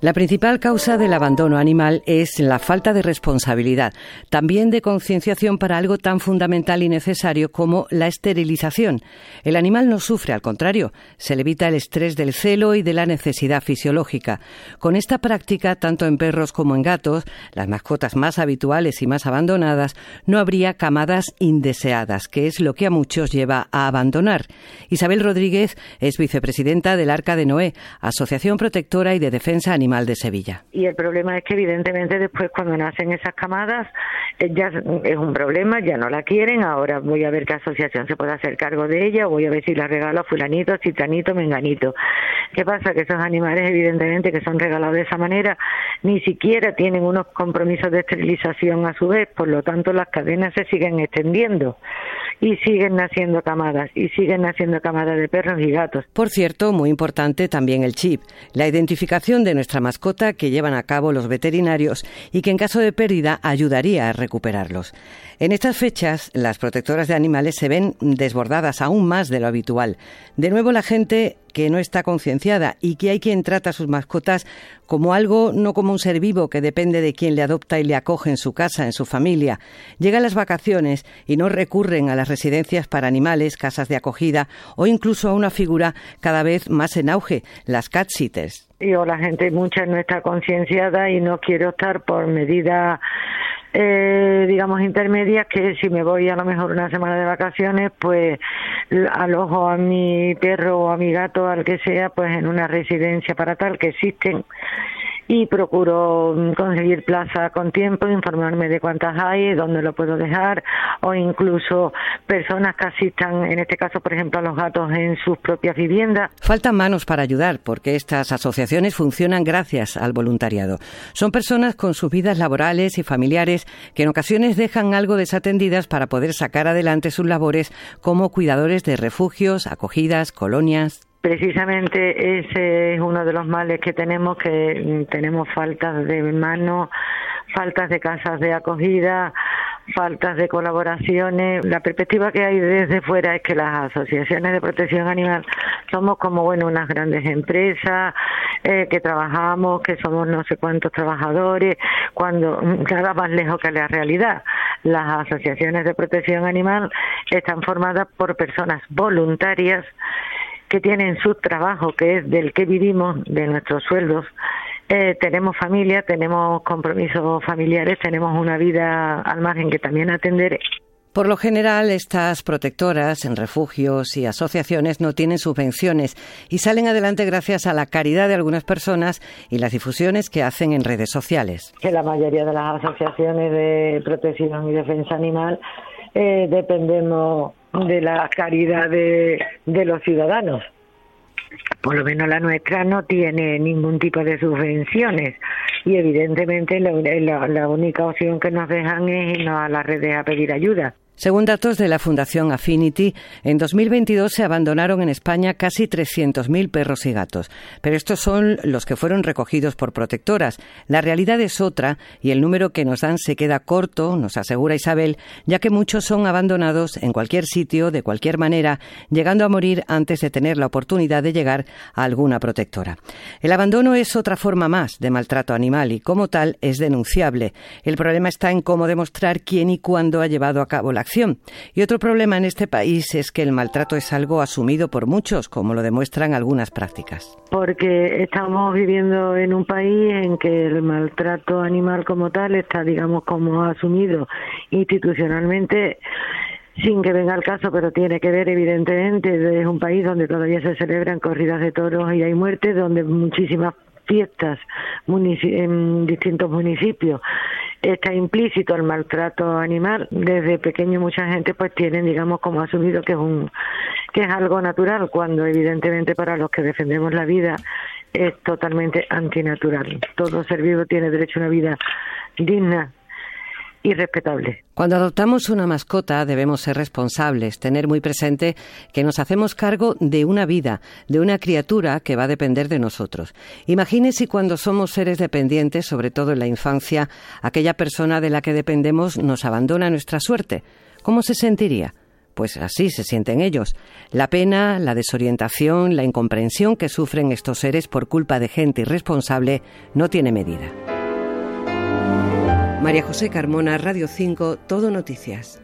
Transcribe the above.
La principal causa del abandono animal es la falta de responsabilidad, también de concienciación para algo tan fundamental y necesario como la esterilización. El animal no sufre, al contrario, se le evita el estrés del celo y de la necesidad fisiológica. Con esta práctica, tanto en perros como en gatos, las mascotas más habituales y más abandonadas, no habría camadas indeseadas, que es lo que a muchos lleva a abandonar. Isabel Rodríguez es vicepresidenta del Arca de Noé, Asociación Protectora y de Defensa Animal de Sevilla. Y el problema es que evidentemente después cuando nacen esas camadas eh, ya es un problema, ya no la quieren, ahora voy a ver qué asociación se puede hacer cargo de ella, voy a ver si la regalo a fulanito, citanito, menganito. ¿Qué pasa? Que esos animales evidentemente que son regalados de esa manera ni siquiera tienen unos compromisos de esterilización a su vez, por lo tanto las cadenas se siguen extendiendo y siguen naciendo camadas y siguen naciendo camadas de perros y gatos. Por cierto, muy importante también el chip, la identificación de nuestra mascota que llevan a cabo los veterinarios y que en caso de pérdida ayudaría a recuperarlos. En estas fechas, las protectoras de animales se ven desbordadas aún más de lo habitual. De nuevo, la gente que no está concienciada y que hay quien trata a sus mascotas como algo, no como un ser vivo que depende de quien le adopta y le acoge en su casa, en su familia. Llegan las vacaciones y no recurren a las residencias para animales, casas de acogida o incluso a una figura cada vez más en auge, las cat sitters. Yo, la gente mucha no está concienciada y no quiero estar por medida eh, digamos, intermedias que si me voy a lo mejor una semana de vacaciones, pues alojo a mi perro o a mi gato, al que sea, pues en una residencia para tal que existen y procuro conseguir plaza con tiempo, informarme de cuántas hay, dónde lo puedo dejar o incluso personas que asistan, en este caso, por ejemplo, a los gatos en sus propias viviendas. Faltan manos para ayudar porque estas asociaciones funcionan gracias al voluntariado. Son personas con sus vidas laborales y familiares que en ocasiones dejan algo desatendidas para poder sacar adelante sus labores como cuidadores de refugios, acogidas, colonias. Precisamente ese es uno de los males que tenemos, que tenemos faltas de manos, faltas de casas de acogida, faltas de colaboraciones. La perspectiva que hay desde fuera es que las asociaciones de protección animal somos como, bueno, unas grandes empresas eh, que trabajamos, que somos no sé cuántos trabajadores, cuando nada más lejos que la realidad. Las asociaciones de protección animal están formadas por personas voluntarias que tienen su trabajo, que es del que vivimos, de nuestros sueldos. Eh, tenemos familia, tenemos compromisos familiares, tenemos una vida al margen que también atender. Por lo general, estas protectoras en refugios y asociaciones no tienen subvenciones y salen adelante gracias a la caridad de algunas personas y las difusiones que hacen en redes sociales. Que la mayoría de las asociaciones de protección y defensa animal eh, dependemos de la caridad de, de los ciudadanos. Por lo menos la nuestra no tiene ningún tipo de subvenciones y evidentemente la, la única opción que nos dejan es irnos a las redes a pedir ayuda. Según datos de la Fundación Affinity, en 2022 se abandonaron en España casi 300.000 perros y gatos, pero estos son los que fueron recogidos por protectoras. La realidad es otra y el número que nos dan se queda corto, nos asegura Isabel, ya que muchos son abandonados en cualquier sitio, de cualquier manera, llegando a morir antes de tener la oportunidad de llegar a alguna protectora. El abandono es otra forma más de maltrato animal y como tal es denunciable. El problema está en cómo demostrar quién y cuándo ha llevado a cabo la y otro problema en este país es que el maltrato es algo asumido por muchos, como lo demuestran algunas prácticas. Porque estamos viviendo en un país en que el maltrato animal como tal está, digamos, como asumido institucionalmente sin que venga el caso, pero tiene que ver evidentemente, es un país donde todavía se celebran corridas de toros y hay muertes, donde muchísimas fiestas en distintos municipios está implícito el maltrato animal. Desde pequeño mucha gente pues tiene, digamos, como asumido que es un que es algo natural, cuando evidentemente para los que defendemos la vida es totalmente antinatural. Todo ser vivo tiene derecho a una vida digna, Cuando adoptamos una mascota debemos ser responsables, tener muy presente que nos hacemos cargo de una vida, de una criatura que va a depender de nosotros. Imagine si cuando somos seres dependientes, sobre todo en la infancia, aquella persona de la que dependemos nos abandona nuestra suerte. ¿Cómo se sentiría? pues así se sienten ellos. La pena, la desorientación, la incomprensión que sufren estos seres por culpa de gente irresponsable no tiene medida. María José Carmona, Radio 5, Todo Noticias.